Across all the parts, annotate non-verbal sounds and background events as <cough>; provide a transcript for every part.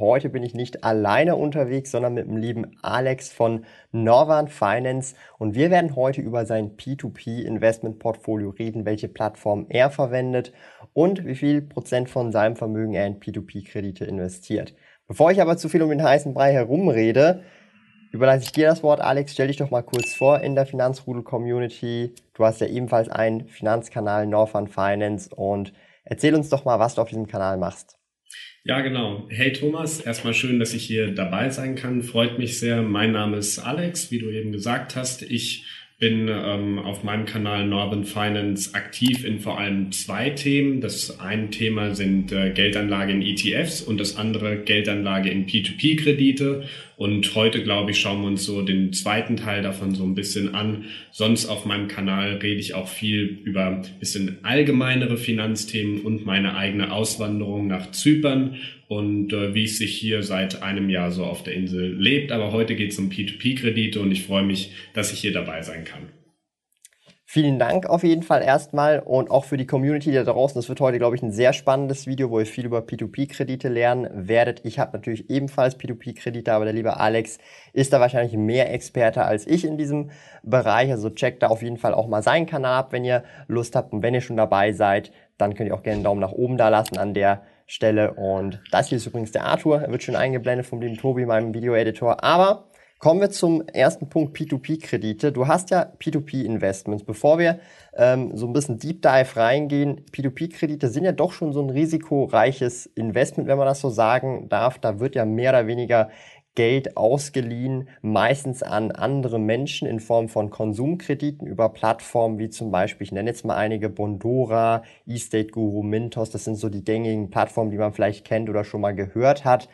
Heute bin ich nicht alleine unterwegs, sondern mit dem lieben Alex von Norvan Finance und wir werden heute über sein P2P Investment Portfolio reden, welche Plattform er verwendet und wie viel Prozent von seinem Vermögen er in P2P Kredite investiert. Bevor ich aber zu viel um den heißen Brei herumrede, überlasse ich dir das Wort, Alex. Stell dich doch mal kurz vor in der Finanzrudel Community. Du hast ja ebenfalls einen Finanzkanal Norvan Finance und erzähl uns doch mal, was du auf diesem Kanal machst. Ja, genau. Hey Thomas, erstmal schön, dass ich hier dabei sein kann. Freut mich sehr. Mein Name ist Alex, wie du eben gesagt hast. Ich bin ähm, auf meinem Kanal Northern Finance aktiv in vor allem zwei Themen. Das eine Thema sind äh, Geldanlage in ETFs und das andere Geldanlage in P2P-Kredite. Und heute, glaube ich, schauen wir uns so den zweiten Teil davon so ein bisschen an. Sonst auf meinem Kanal rede ich auch viel über ein bisschen allgemeinere Finanzthemen und meine eigene Auswanderung nach Zypern und äh, wie es sich hier seit einem Jahr so auf der Insel lebt. Aber heute geht es um P2P-Kredite und ich freue mich, dass ich hier dabei sein kann. Vielen Dank auf jeden Fall erstmal und auch für die Community da draußen. Das wird heute, glaube ich, ein sehr spannendes Video, wo ihr viel über P2P-Kredite lernen werdet. Ich habe natürlich ebenfalls P2P-Kredite, aber der liebe Alex ist da wahrscheinlich mehr Experte als ich in diesem Bereich. Also checkt da auf jeden Fall auch mal seinen Kanal ab, wenn ihr Lust habt. Und wenn ihr schon dabei seid, dann könnt ihr auch gerne einen Daumen nach oben da lassen an der Stelle. Und das hier ist übrigens der Arthur. Er wird schon eingeblendet vom lieben Tobi, meinem Video-Editor. Aber kommen wir zum ersten Punkt P2P-Kredite. Du hast ja P2P-Investments. Bevor wir ähm, so ein bisschen Deep Dive reingehen, P2P-Kredite sind ja doch schon so ein risikoreiches Investment, wenn man das so sagen darf. Da wird ja mehr oder weniger Geld ausgeliehen, meistens an andere Menschen in Form von Konsumkrediten über Plattformen wie zum Beispiel, ich nenne jetzt mal einige, Bondora, eState Guru, Mintos, das sind so die gängigen Plattformen, die man vielleicht kennt oder schon mal gehört hat.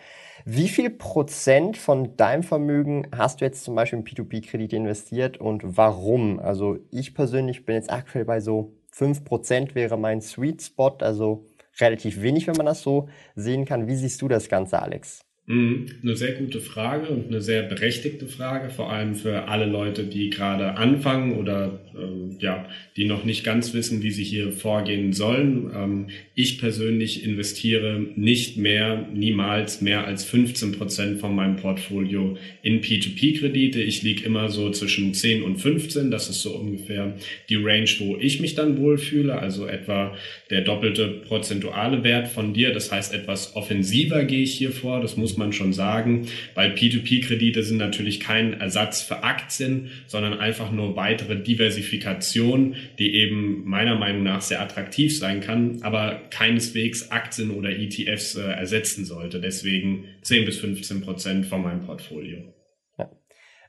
Wie viel Prozent von deinem Vermögen hast du jetzt zum Beispiel in P2P-Kredite investiert und warum? Also ich persönlich bin jetzt aktuell bei so 5% wäre mein Sweet Spot, also relativ wenig, wenn man das so sehen kann. Wie siehst du das Ganze, Alex? Mhm. Eine sehr gute Frage und eine sehr berechtigte Frage, vor allem für alle Leute, die gerade anfangen oder äh, ja, die noch nicht ganz wissen, wie sie hier vorgehen sollen. Ähm, ich persönlich investiere nicht mehr, niemals mehr als 15 Prozent von meinem Portfolio in P2P-Kredite. Ich liege immer so zwischen 10 und 15. Das ist so ungefähr die Range, wo ich mich dann wohlfühle. Also etwa der doppelte prozentuale Wert von dir. Das heißt, etwas offensiver gehe ich hier vor. Das muss man schon sagen, weil P2P-Kredite sind natürlich kein Ersatz für Aktien, sondern einfach nur weitere Diversifikation, die eben meiner Meinung nach sehr attraktiv sein kann, aber keineswegs Aktien oder ETFs äh, ersetzen sollte. Deswegen 10 bis 15 Prozent von meinem Portfolio.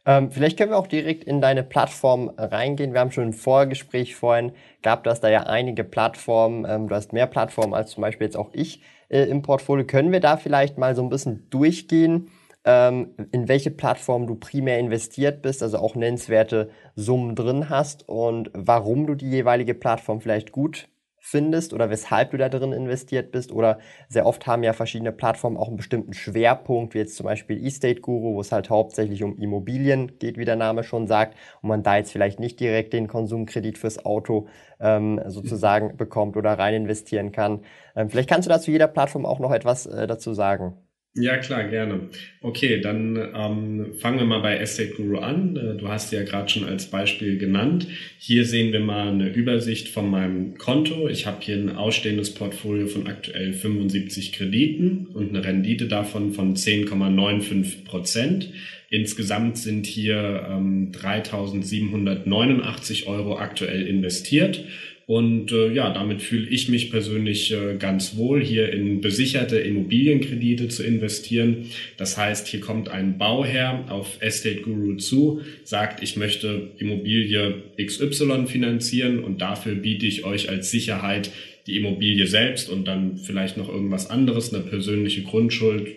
Ähm, vielleicht können wir auch direkt in deine Plattform reingehen. Wir haben schon im Vorgespräch vorhin gehabt, dass da ja einige Plattformen, ähm, du hast mehr Plattformen als zum Beispiel jetzt auch ich äh, im Portfolio. Können wir da vielleicht mal so ein bisschen durchgehen, ähm, in welche Plattform du primär investiert bist, also auch nennenswerte Summen drin hast und warum du die jeweilige Plattform vielleicht gut findest oder weshalb du da drin investiert bist. Oder sehr oft haben ja verschiedene Plattformen auch einen bestimmten Schwerpunkt, wie jetzt zum Beispiel Estate Guru, wo es halt hauptsächlich um Immobilien geht, wie der Name schon sagt, und man da jetzt vielleicht nicht direkt den Konsumkredit fürs Auto ähm, sozusagen bekommt oder rein investieren kann. Ähm, vielleicht kannst du dazu jeder Plattform auch noch etwas äh, dazu sagen. Ja, klar, gerne. Okay, dann ähm, fangen wir mal bei Estate Guru an. Äh, du hast ja gerade schon als Beispiel genannt. Hier sehen wir mal eine Übersicht von meinem Konto. Ich habe hier ein ausstehendes Portfolio von aktuell 75 Krediten und eine Rendite davon von 10,95 Prozent. Insgesamt sind hier ähm, 3.789 Euro aktuell investiert. Und äh, ja, damit fühle ich mich persönlich äh, ganz wohl, hier in besicherte Immobilienkredite zu investieren. Das heißt, hier kommt ein Bauherr auf Estate Guru zu, sagt, ich möchte Immobilie XY finanzieren und dafür biete ich euch als Sicherheit die Immobilie selbst und dann vielleicht noch irgendwas anderes, eine persönliche Grundschuld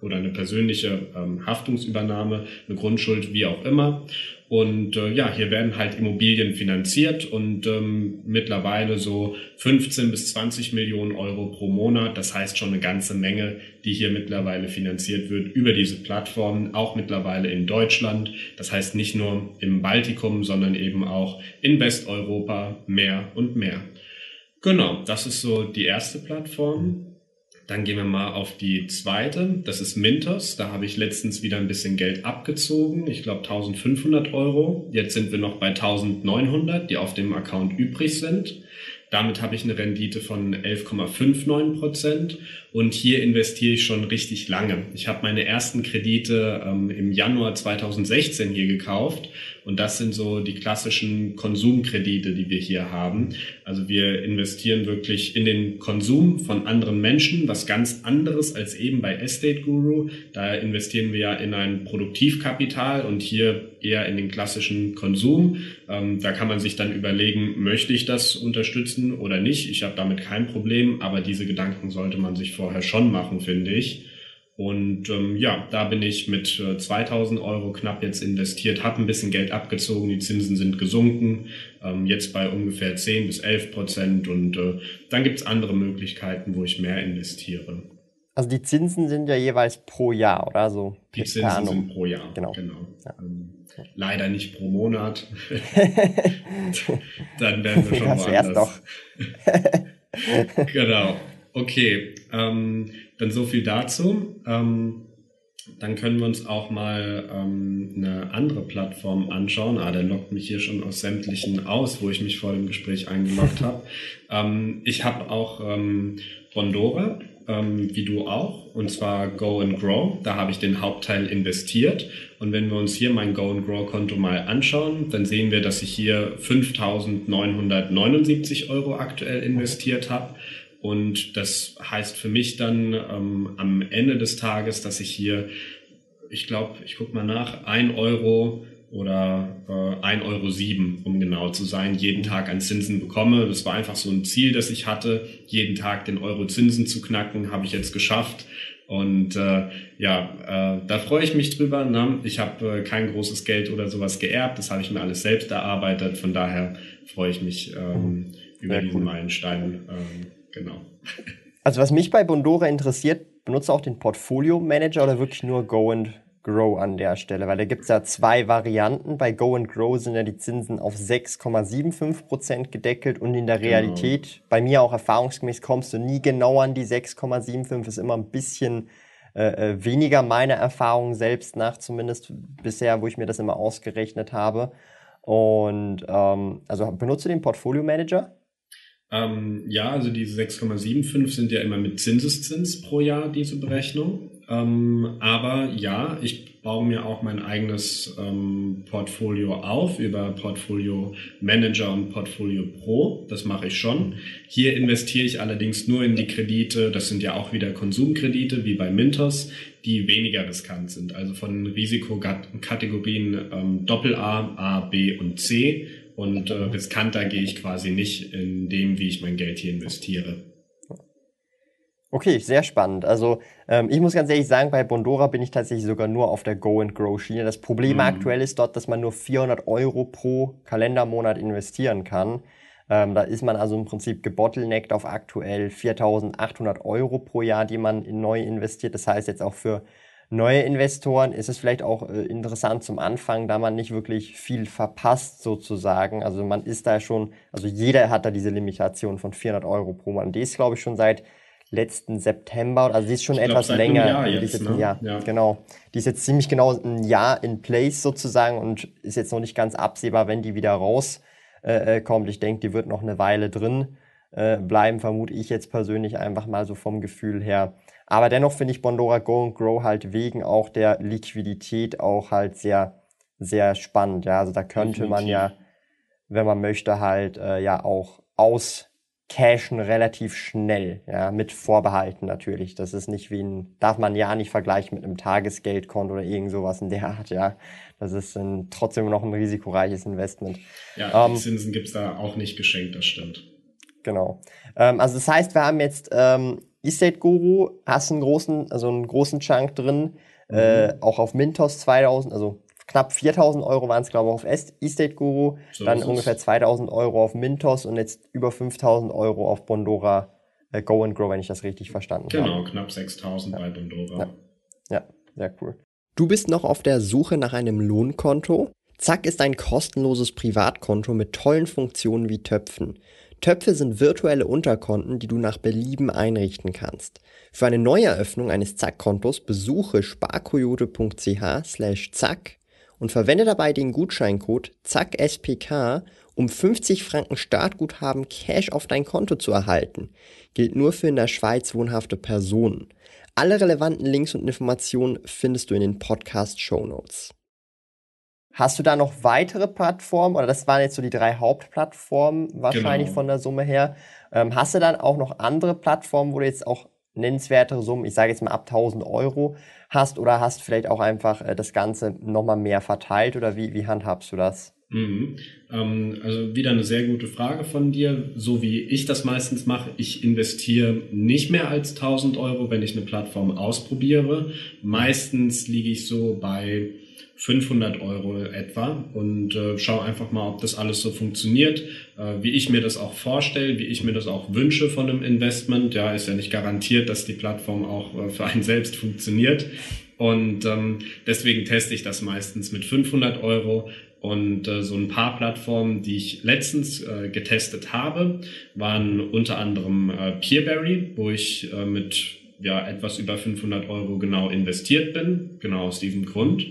oder eine persönliche ähm, Haftungsübernahme, eine Grundschuld, wie auch immer. Und äh, ja, hier werden halt Immobilien finanziert und ähm, mittlerweile so 15 bis 20 Millionen Euro pro Monat. Das heißt schon eine ganze Menge, die hier mittlerweile finanziert wird über diese Plattformen, auch mittlerweile in Deutschland. Das heißt nicht nur im Baltikum, sondern eben auch in Westeuropa mehr und mehr. Genau, das ist so die erste Plattform. Dann gehen wir mal auf die zweite. Das ist Mintos. Da habe ich letztens wieder ein bisschen Geld abgezogen. Ich glaube 1500 Euro. Jetzt sind wir noch bei 1900, die auf dem Account übrig sind. Damit habe ich eine Rendite von 11,59 Prozent und hier investiere ich schon richtig lange. Ich habe meine ersten Kredite ähm, im Januar 2016 hier gekauft und das sind so die klassischen Konsumkredite, die wir hier haben. Also wir investieren wirklich in den Konsum von anderen Menschen, was ganz anderes als eben bei Estate Guru. Da investieren wir ja in ein Produktivkapital und hier eher in den klassischen Konsum. Ähm, da kann man sich dann überlegen, möchte ich das unterstützen oder nicht. Ich habe damit kein Problem, aber diese Gedanken sollte man sich vorher schon machen, finde ich. Und ähm, ja, da bin ich mit äh, 2000 Euro knapp jetzt investiert, habe ein bisschen Geld abgezogen, die Zinsen sind gesunken, ähm, jetzt bei ungefähr 10 bis 11 Prozent. Und äh, dann gibt's andere Möglichkeiten, wo ich mehr investiere. Also die Zinsen sind ja jeweils pro Jahr, oder so? Die Zinsen sind pro Jahr, genau. genau. Ja. Ähm, leider nicht pro Monat. <laughs> dann werden wir schon das woanders. doch. <laughs> <laughs> genau. Okay. Ähm, dann so viel dazu. Ähm, dann können wir uns auch mal ähm, eine andere Plattform anschauen. Ah, der lockt mich hier schon aus sämtlichen aus, wo ich mich vor dem Gespräch eingeloggt habe. <laughs> Ähm, ich habe auch ähm, Bondora, ähm, wie du auch, und zwar Go and Grow. Da habe ich den Hauptteil investiert. Und wenn wir uns hier mein Go and Grow Konto mal anschauen, dann sehen wir, dass ich hier 5.979 Euro aktuell investiert habe. Und das heißt für mich dann ähm, am Ende des Tages, dass ich hier, ich glaube, ich guck mal nach, ein Euro oder äh, 1,07 Euro, sieben, um genau zu sein, jeden Tag an Zinsen bekomme. Das war einfach so ein Ziel, das ich hatte, jeden Tag den Euro Zinsen zu knacken, habe ich jetzt geschafft. Und äh, ja, äh, da freue ich mich drüber. Ne? Ich habe äh, kein großes Geld oder sowas geerbt, das habe ich mir alles selbst erarbeitet. Von daher freue ich mich ähm, über Sehr diesen cool. Meilenstein. Ähm, Genau. Also was mich bei Bondora interessiert, benutzt auch den Portfolio Manager oder wirklich nur Go and Grow an der Stelle? Weil da gibt es ja zwei Varianten. Bei Go and Grow sind ja die Zinsen auf 6,75 Prozent gedeckelt und in der genau. Realität, genau. bei mir auch erfahrungsgemäß, kommst du nie genau an die 6,75, ist immer ein bisschen äh, äh, weniger meiner Erfahrung selbst nach, zumindest bisher, wo ich mir das immer ausgerechnet habe. Und ähm, also benutze den Portfolio Manager? Ähm, ja, also diese 6,75 sind ja immer mit Zinseszins pro Jahr, diese Berechnung. Ähm, aber ja, ich baue mir auch mein eigenes ähm, Portfolio auf über Portfolio Manager und Portfolio Pro. Das mache ich schon. Hier investiere ich allerdings nur in die Kredite, das sind ja auch wieder Konsumkredite wie bei Mintos, die weniger riskant sind. Also von Risikokategorien ähm, Doppel-A, A, B und C und äh, riskanter gehe ich quasi nicht in dem, wie ich mein Geld hier investiere. Okay, sehr spannend. Also ähm, ich muss ganz ehrlich sagen, bei Bondora bin ich tatsächlich sogar nur auf der Go and Grow Schiene. Das Problem mhm. aktuell ist dort, dass man nur 400 Euro pro Kalendermonat investieren kann. Ähm, da ist man also im Prinzip gebottleneckt auf aktuell 4.800 Euro pro Jahr, die man in neu investiert. Das heißt jetzt auch für neue Investoren ist es vielleicht auch äh, interessant zum Anfang, da man nicht wirklich viel verpasst sozusagen. Also man ist da schon, also jeder hat da diese Limitation von 400 Euro pro Monat. Die ist, glaube ich, schon seit letzten September, also die ist schon ich etwas glaub, länger. Jahr jetzt, die ist jetzt ne? Jahr, ja. genau. Die ist jetzt ziemlich genau ein Jahr in place sozusagen und ist jetzt noch nicht ganz absehbar, wenn die wieder rauskommt. Äh, äh, ich denke, die wird noch eine Weile drin äh, bleiben, vermute ich jetzt persönlich einfach mal so vom Gefühl her. Aber dennoch finde ich Bondora Go and Grow halt wegen auch der Liquidität auch halt sehr, sehr spannend. Ja, also da könnte man ja, wenn man möchte, halt äh, ja auch auscashen relativ schnell, ja, mit Vorbehalten natürlich. Das ist nicht wie ein, darf man ja nicht vergleichen mit einem Tagesgeldkonto oder irgend sowas in der Art, ja. Das ist ein, trotzdem noch ein risikoreiches Investment. Ja, ähm, die Zinsen gibt's da auch nicht geschenkt, das stimmt. Genau. Ähm, also das heißt, wir haben jetzt ähm, Estate Guru, hast einen großen, also einen großen Chunk drin, mhm. äh, auch auf Mintos 2000, also knapp 4000 Euro waren es, glaube ich, auf Estate Guru, so dann ungefähr 2000 Euro auf Mintos und jetzt über 5000 Euro auf Bondora äh, Go and Grow, wenn ich das richtig verstanden genau, habe. Genau, knapp 6000 ja. bei Bondora. Ja. ja, sehr cool. Du bist noch auf der Suche nach einem Lohnkonto? Zack ist ein kostenloses Privatkonto mit tollen Funktionen wie Töpfen. Töpfe sind virtuelle Unterkonten, die du nach Belieben einrichten kannst. Für eine Neueröffnung eines Zack-Kontos besuche sparkoyote.ch slash zack und verwende dabei den Gutscheincode ZACKSPK, um 50 Franken Startguthaben Cash auf dein Konto zu erhalten. Gilt nur für in der Schweiz wohnhafte Personen. Alle relevanten Links und Informationen findest du in den Podcast Show Notes. Hast du da noch weitere Plattformen, oder das waren jetzt so die drei Hauptplattformen wahrscheinlich genau. von der Summe her. Ähm, hast du dann auch noch andere Plattformen, wo du jetzt auch nennenswertere Summen, ich sage jetzt mal ab 1000 Euro hast, oder hast vielleicht auch einfach äh, das Ganze nochmal mehr verteilt, oder wie, wie handhabst du das? Mhm. Ähm, also wieder eine sehr gute Frage von dir. So wie ich das meistens mache, ich investiere nicht mehr als 1000 Euro, wenn ich eine Plattform ausprobiere. Meistens liege ich so bei 500 Euro etwa und äh, schaue einfach mal, ob das alles so funktioniert, äh, wie ich mir das auch vorstelle, wie ich mir das auch wünsche von einem Investment. Ja, ist ja nicht garantiert, dass die Plattform auch äh, für einen selbst funktioniert. Und ähm, deswegen teste ich das meistens mit 500 Euro. Und äh, so ein paar Plattformen, die ich letztens äh, getestet habe, waren unter anderem äh, Peerberry, wo ich äh, mit ja, etwas über 500 Euro genau investiert bin, genau aus diesem Grund.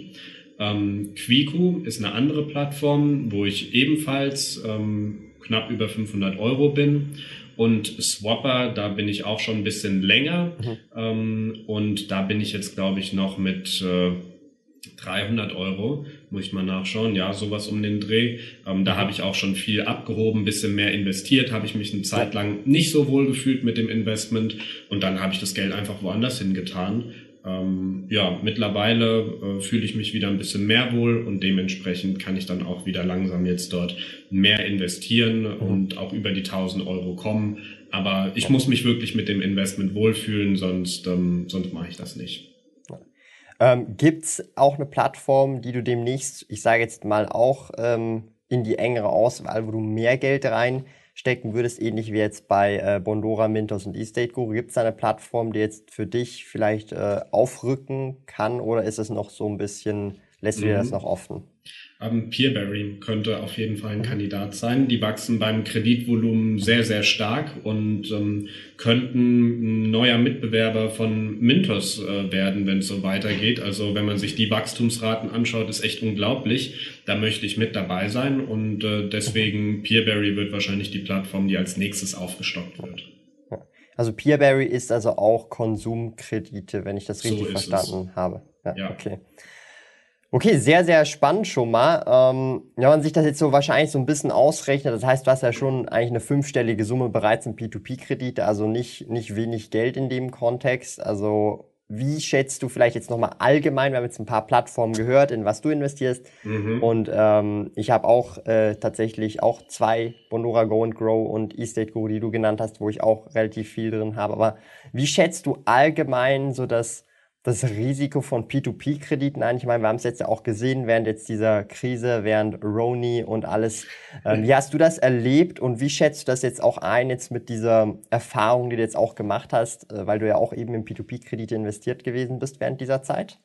Ähm, Quiku ist eine andere Plattform, wo ich ebenfalls ähm, knapp über 500 Euro bin. Und Swapper, da bin ich auch schon ein bisschen länger. Mhm. Ähm, und da bin ich jetzt, glaube ich, noch mit äh, 300 Euro, muss ich mal nachschauen. Ja, sowas um den Dreh. Ähm, da habe ich auch schon viel abgehoben, bisschen mehr investiert, habe ich mich eine Zeit lang nicht so wohl gefühlt mit dem Investment und dann habe ich das Geld einfach woanders hingetan. Ähm, ja, mittlerweile äh, fühle ich mich wieder ein bisschen mehr wohl und dementsprechend kann ich dann auch wieder langsam jetzt dort mehr investieren mhm. und auch über die 1000 Euro kommen. Aber ich muss mich wirklich mit dem Investment wohlfühlen, sonst, ähm, sonst mache ich das nicht. Ähm, Gibt es auch eine Plattform, die du demnächst, ich sage jetzt mal auch ähm, in die engere Auswahl, wo du mehr Geld reinstecken würdest, ähnlich wie jetzt bei äh, Bondora, Mintos und eState Guru? Gibt es da eine Plattform, die jetzt für dich vielleicht äh, aufrücken kann oder ist es noch so ein bisschen, lässt du dir das mhm. noch offen? Ähm, Peerberry könnte auf jeden Fall ein Kandidat sein. Die wachsen beim Kreditvolumen sehr, sehr stark und ähm, könnten ein neuer Mitbewerber von Mintos äh, werden, wenn es so weitergeht. Also wenn man sich die Wachstumsraten anschaut, ist echt unglaublich. Da möchte ich mit dabei sein und äh, deswegen Peerberry wird wahrscheinlich die Plattform, die als nächstes aufgestockt wird. Also Peerberry ist also auch Konsumkredite, wenn ich das richtig so verstanden es. habe. Ja, ja. okay. Okay, sehr, sehr spannend schon mal. Ähm, wenn man sich das jetzt so wahrscheinlich so ein bisschen ausrechnet, das heißt, du hast ja schon eigentlich eine fünfstellige Summe bereits in P2P-Kredite, also nicht, nicht wenig Geld in dem Kontext. Also wie schätzt du vielleicht jetzt nochmal allgemein, wir haben jetzt ein paar Plattformen gehört, in was du investierst. Mhm. Und ähm, ich habe auch äh, tatsächlich auch zwei, Bondora Go and Grow und eState Go, die du genannt hast, wo ich auch relativ viel drin habe. Aber wie schätzt du allgemein so das das Risiko von P2P-Krediten eigentlich? Ich meine, wir haben es jetzt ja auch gesehen während jetzt dieser Krise, während Roni und alles. Ähm, wie hast du das erlebt und wie schätzt du das jetzt auch ein, jetzt mit dieser Erfahrung, die du jetzt auch gemacht hast, äh, weil du ja auch eben in P2P-Kredite investiert gewesen bist während dieser Zeit?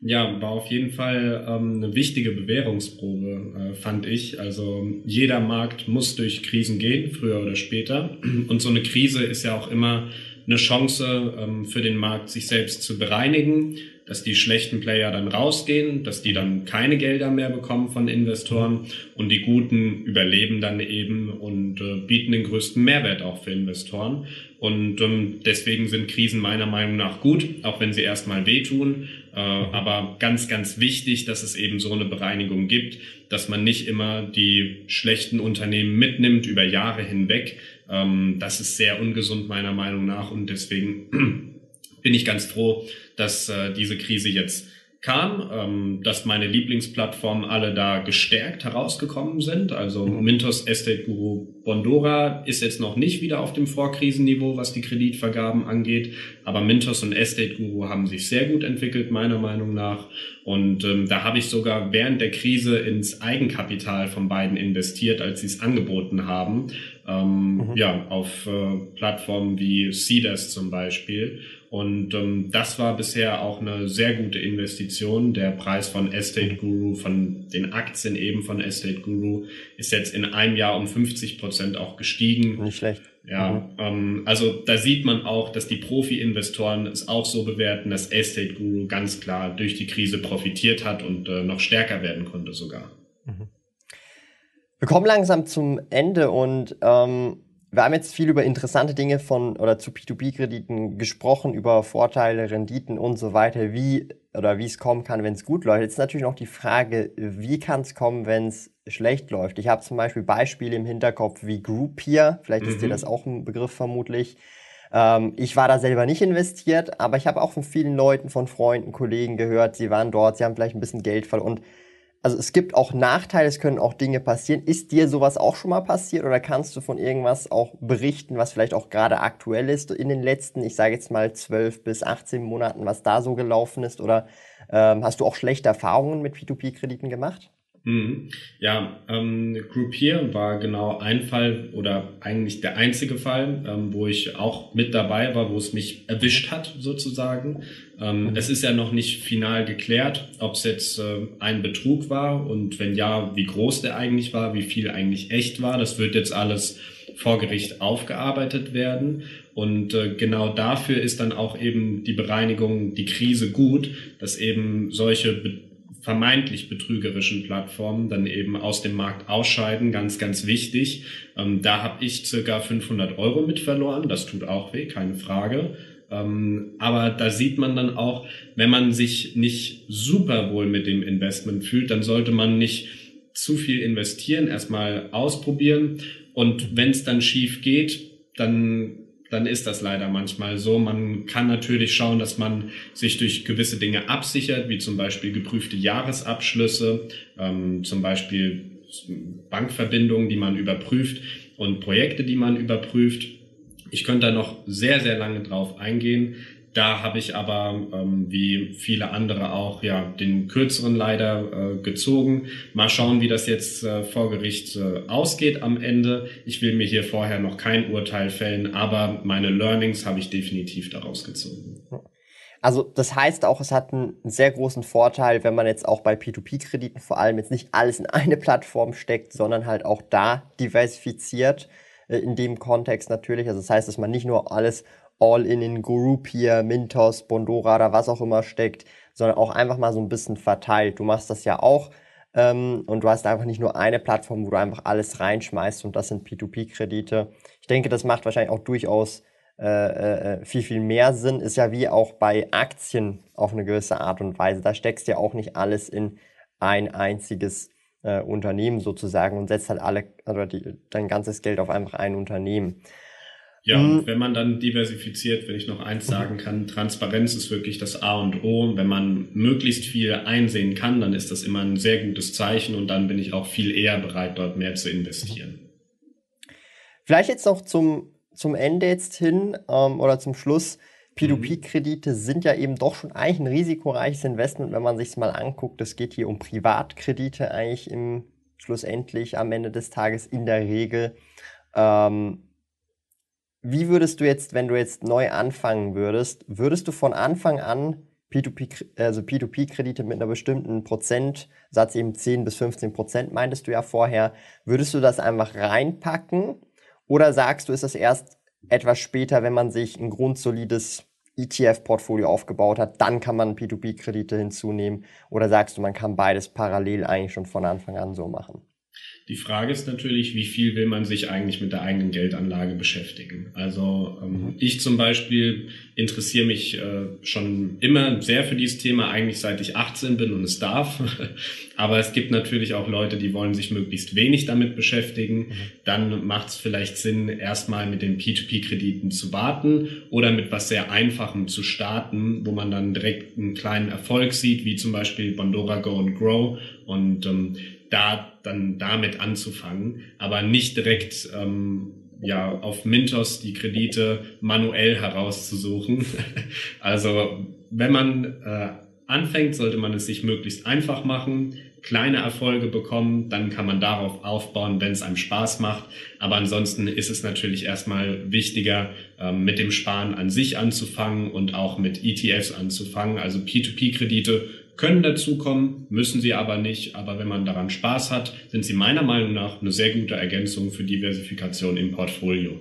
Ja, war auf jeden Fall ähm, eine wichtige Bewährungsprobe, äh, fand ich. Also jeder Markt muss durch Krisen gehen, früher oder später. Und so eine Krise ist ja auch immer eine Chance ähm, für den Markt, sich selbst zu bereinigen, dass die schlechten Player dann rausgehen, dass die dann keine Gelder mehr bekommen von Investoren und die guten überleben dann eben und äh, bieten den größten Mehrwert auch für Investoren. Und ähm, deswegen sind Krisen meiner Meinung nach gut, auch wenn sie erstmal wehtun. Äh, aber ganz, ganz wichtig, dass es eben so eine Bereinigung gibt, dass man nicht immer die schlechten Unternehmen mitnimmt über Jahre hinweg, ähm, das ist sehr ungesund meiner Meinung nach und deswegen <clears throat> bin ich ganz froh, dass äh, diese Krise jetzt kam, ähm, dass meine Lieblingsplattformen alle da gestärkt herausgekommen sind. Also mhm. Mintos Estate Guru Bondora ist jetzt noch nicht wieder auf dem Vorkrisenniveau, was die Kreditvergaben angeht, aber Mintos und Estate Guru haben sich sehr gut entwickelt, meiner Meinung nach. Und ähm, da habe ich sogar während der Krise ins Eigenkapital von beiden investiert, als sie es angeboten haben. Ähm, mhm. Ja, auf äh, Plattformen wie Cedars zum Beispiel. Und ähm, das war bisher auch eine sehr gute Investition. Der Preis von Estate Guru, von den Aktien eben von Estate Guru, ist jetzt in einem Jahr um 50 Prozent auch gestiegen. Nicht schlecht. Ja, mhm. ähm, also da sieht man auch, dass die Profi-Investoren es auch so bewerten, dass Estate Guru ganz klar durch die Krise profitiert hat und äh, noch stärker werden konnte sogar. Mhm. Wir kommen langsam zum Ende und ähm, wir haben jetzt viel über interessante Dinge von oder zu P2P-Krediten gesprochen, über Vorteile, Renditen und so weiter, wie oder wie es kommen kann, wenn es gut läuft. Jetzt ist natürlich noch die Frage, wie kann es kommen, wenn es schlecht läuft. Ich habe zum Beispiel Beispiele im Hinterkopf wie Groupier, vielleicht mhm. ist dir mhm. das auch ein Begriff vermutlich. Ähm, ich war da selber nicht investiert, aber ich habe auch von vielen Leuten, von Freunden, Kollegen gehört, sie waren dort, sie haben vielleicht ein bisschen Geld verloren und also es gibt auch Nachteile, es können auch Dinge passieren. Ist dir sowas auch schon mal passiert oder kannst du von irgendwas auch berichten, was vielleicht auch gerade aktuell ist in den letzten, ich sage jetzt mal 12 bis 18 Monaten, was da so gelaufen ist? Oder ähm, hast du auch schlechte Erfahrungen mit P2P-Krediten gemacht? Mhm. Ja, ähm, Groupier war genau ein Fall oder eigentlich der einzige Fall, ähm, wo ich auch mit dabei war, wo es mich erwischt hat sozusagen. Ähm, mhm. Es ist ja noch nicht final geklärt, ob es jetzt äh, ein Betrug war und wenn ja, wie groß der eigentlich war, wie viel eigentlich echt war. Das wird jetzt alles vor Gericht aufgearbeitet werden. Und äh, genau dafür ist dann auch eben die Bereinigung, die Krise gut, dass eben solche Be vermeintlich betrügerischen Plattformen dann eben aus dem Markt ausscheiden, ganz, ganz wichtig. Ähm, da habe ich circa 500 Euro mit verloren, das tut auch weh, keine Frage. Ähm, aber da sieht man dann auch, wenn man sich nicht super wohl mit dem Investment fühlt, dann sollte man nicht zu viel investieren, erstmal ausprobieren und wenn es dann schief geht, dann dann ist das leider manchmal so. Man kann natürlich schauen, dass man sich durch gewisse Dinge absichert, wie zum Beispiel geprüfte Jahresabschlüsse, ähm, zum Beispiel Bankverbindungen, die man überprüft und Projekte, die man überprüft. Ich könnte da noch sehr, sehr lange drauf eingehen. Da habe ich aber, ähm, wie viele andere auch, ja, den kürzeren leider äh, gezogen. Mal schauen, wie das jetzt äh, vor Gericht äh, ausgeht am Ende. Ich will mir hier vorher noch kein Urteil fällen, aber meine Learnings habe ich definitiv daraus gezogen. Also das heißt auch, es hat einen sehr großen Vorteil, wenn man jetzt auch bei P2P-Krediten vor allem jetzt nicht alles in eine Plattform steckt, sondern halt auch da diversifiziert in dem Kontext natürlich. Also das heißt, dass man nicht nur alles All-in in Groupier, Mintos, Bondora oder was auch immer steckt, sondern auch einfach mal so ein bisschen verteilt. Du machst das ja auch ähm, und du hast einfach nicht nur eine Plattform, wo du einfach alles reinschmeißt und das sind P2P-Kredite. Ich denke, das macht wahrscheinlich auch durchaus äh, äh, viel, viel mehr Sinn. Ist ja wie auch bei Aktien auf eine gewisse Art und Weise. Da steckst du ja auch nicht alles in ein einziges äh, Unternehmen sozusagen und setzt halt alle oder die, dein ganzes Geld auf einfach ein Unternehmen. Ja, und mhm. wenn man dann diversifiziert, wenn ich noch eins sagen kann, Transparenz ist wirklich das A und O. Wenn man möglichst viel einsehen kann, dann ist das immer ein sehr gutes Zeichen und dann bin ich auch viel eher bereit, dort mehr zu investieren. Vielleicht jetzt noch zum, zum Ende jetzt hin ähm, oder zum Schluss. P2P-Kredite sind ja eben doch schon eigentlich ein risikoreiches Investment, wenn man sich es mal anguckt. Es geht hier um Privatkredite eigentlich im schlussendlich am Ende des Tages in der Regel. Ähm, wie würdest du jetzt, wenn du jetzt neu anfangen würdest, würdest du von Anfang an P2P, also P2P-Kredite mit einer bestimmten Prozentsatz, eben 10 bis 15 Prozent, meintest du ja vorher, würdest du das einfach reinpacken? Oder sagst du, ist das erst etwas später, wenn man sich ein grundsolides ETF-Portfolio aufgebaut hat, dann kann man P2P-Kredite hinzunehmen? Oder sagst du, man kann beides parallel eigentlich schon von Anfang an so machen? Die Frage ist natürlich, wie viel will man sich eigentlich mit der eigenen Geldanlage beschäftigen? Also ähm, mhm. ich zum Beispiel interessiere mich äh, schon immer sehr für dieses Thema, eigentlich seit ich 18 bin und es darf. <laughs> Aber es gibt natürlich auch Leute, die wollen sich möglichst wenig damit beschäftigen. Mhm. Dann macht es vielleicht Sinn, erstmal mit den P2P-Krediten zu warten oder mit was sehr Einfachem zu starten, wo man dann direkt einen kleinen Erfolg sieht, wie zum Beispiel Bondora Go and Grow. Und ähm, da dann damit anzufangen, aber nicht direkt ähm, ja auf Mintos die Kredite manuell herauszusuchen. <laughs> also wenn man äh, anfängt, sollte man es sich möglichst einfach machen, kleine Erfolge bekommen, dann kann man darauf aufbauen, wenn es einem Spaß macht. Aber ansonsten ist es natürlich erstmal wichtiger, ähm, mit dem Sparen an sich anzufangen und auch mit ETFs anzufangen, also P2P-Kredite können dazukommen, müssen sie aber nicht. Aber wenn man daran Spaß hat, sind sie meiner Meinung nach eine sehr gute Ergänzung für Diversifikation im Portfolio.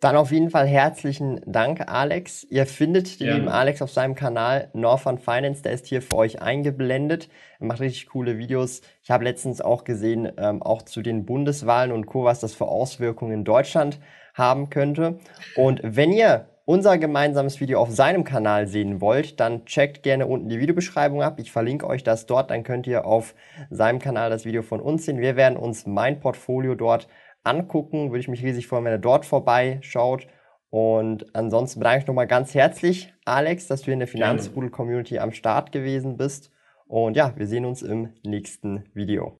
Dann auf jeden Fall herzlichen Dank, Alex. Ihr findet den ja. lieben Alex auf seinem Kanal Northern Finance, der ist hier für euch eingeblendet. Er macht richtig coole Videos. Ich habe letztens auch gesehen, ähm, auch zu den Bundeswahlen und Co., was das für Auswirkungen in Deutschland haben könnte. Und wenn ihr unser gemeinsames Video auf seinem Kanal sehen wollt, dann checkt gerne unten die Videobeschreibung ab. Ich verlinke euch das dort, dann könnt ihr auf seinem Kanal das Video von uns sehen. Wir werden uns mein Portfolio dort angucken. Würde ich mich riesig freuen, wenn ihr dort vorbeischaut. Und ansonsten bedanke ich nochmal ganz herzlich, Alex, dass du in der Finanzrudel-Community am Start gewesen bist. Und ja, wir sehen uns im nächsten Video.